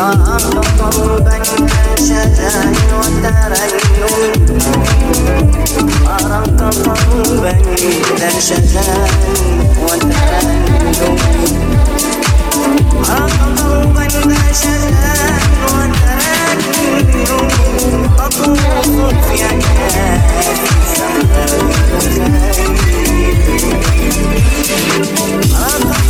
رأفت قربا شتان وتريم أرق قربا أرق قربا لا شتان وتريم تطوف في عيناك سماء أرق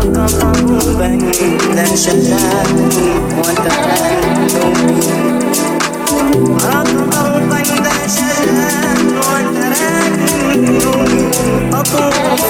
قربا لم شتان وتران قربا لم شتان وتران أطوف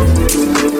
Música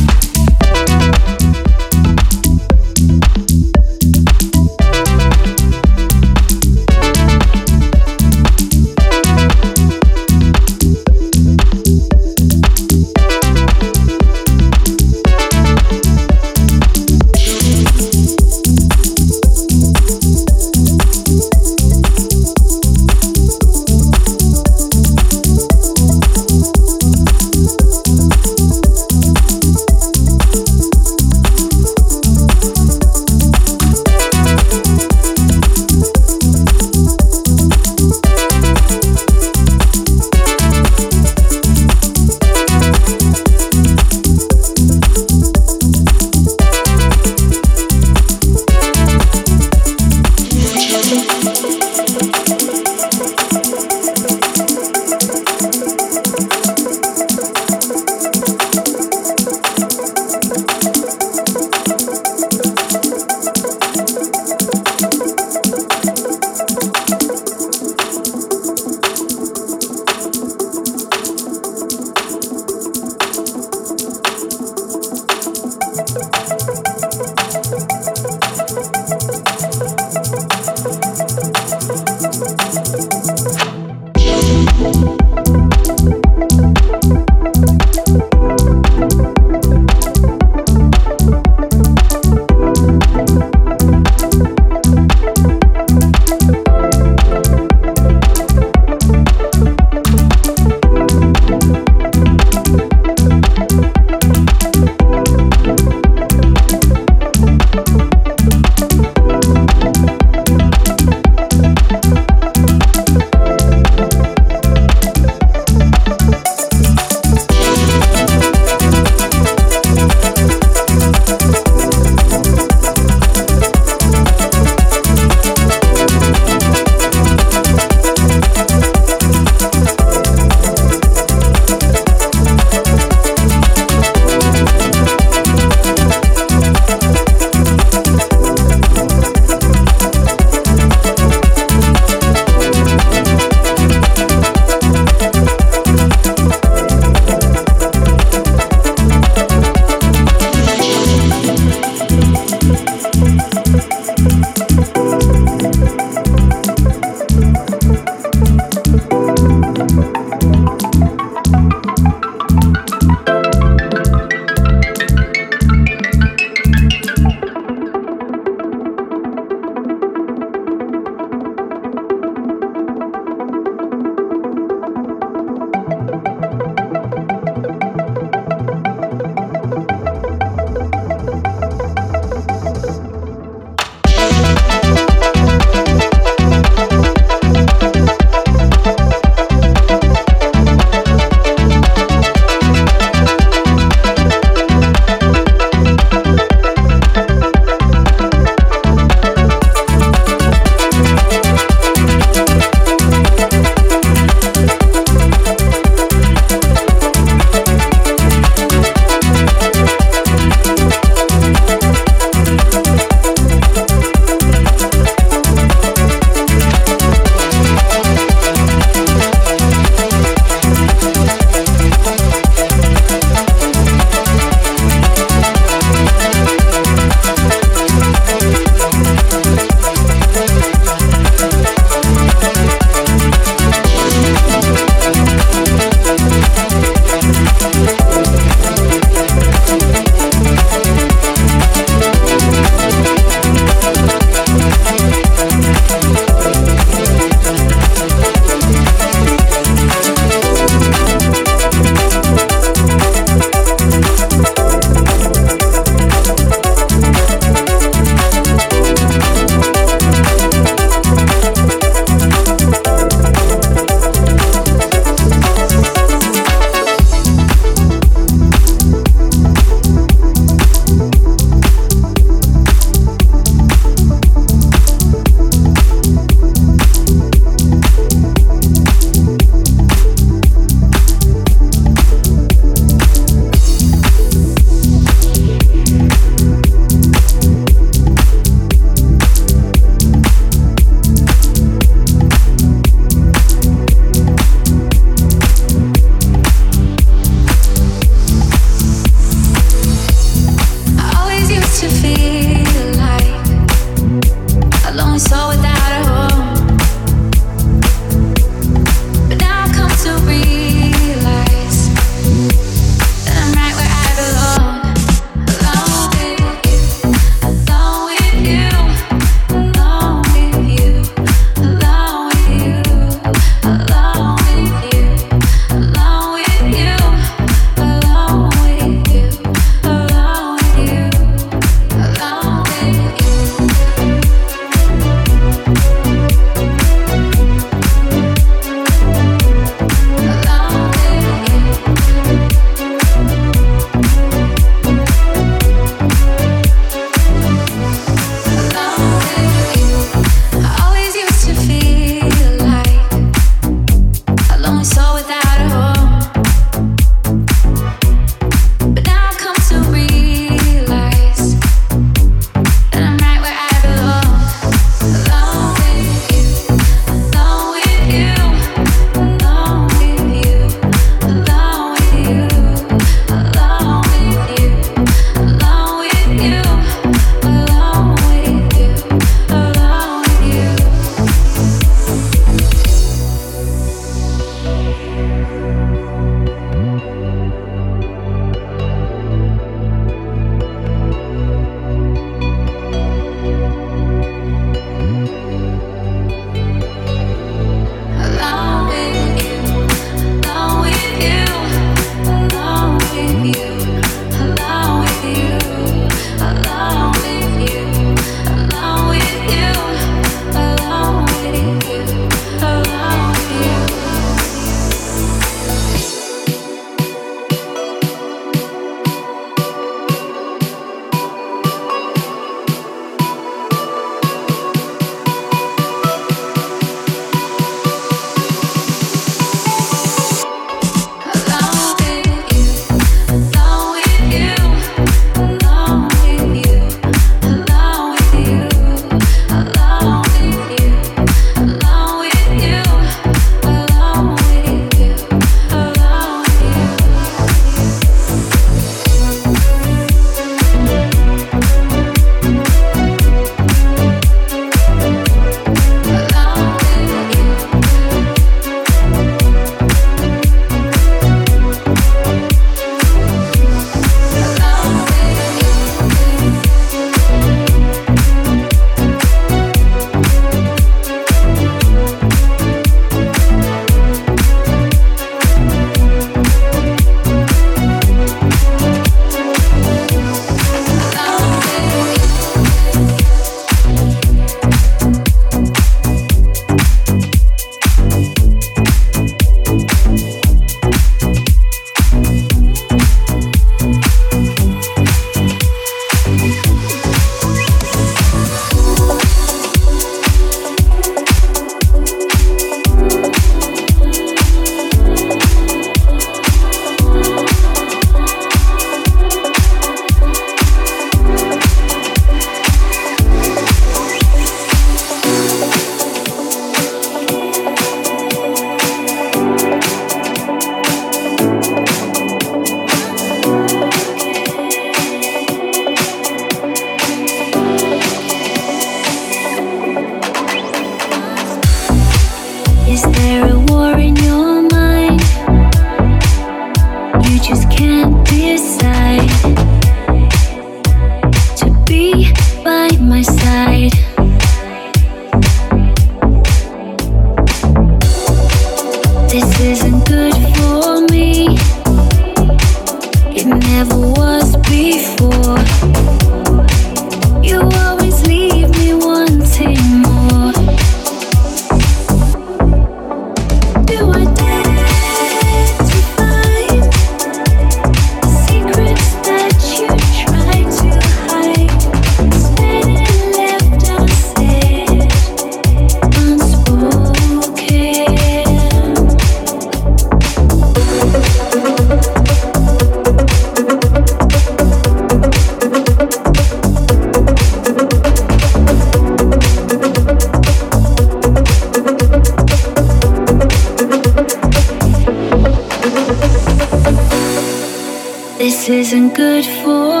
isn't good for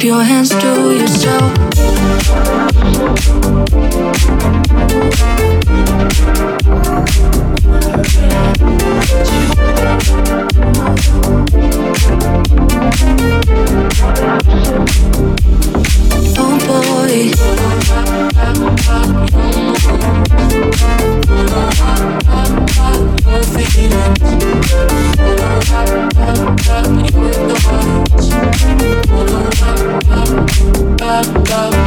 keep your hands to yourself. Oh boy. love, up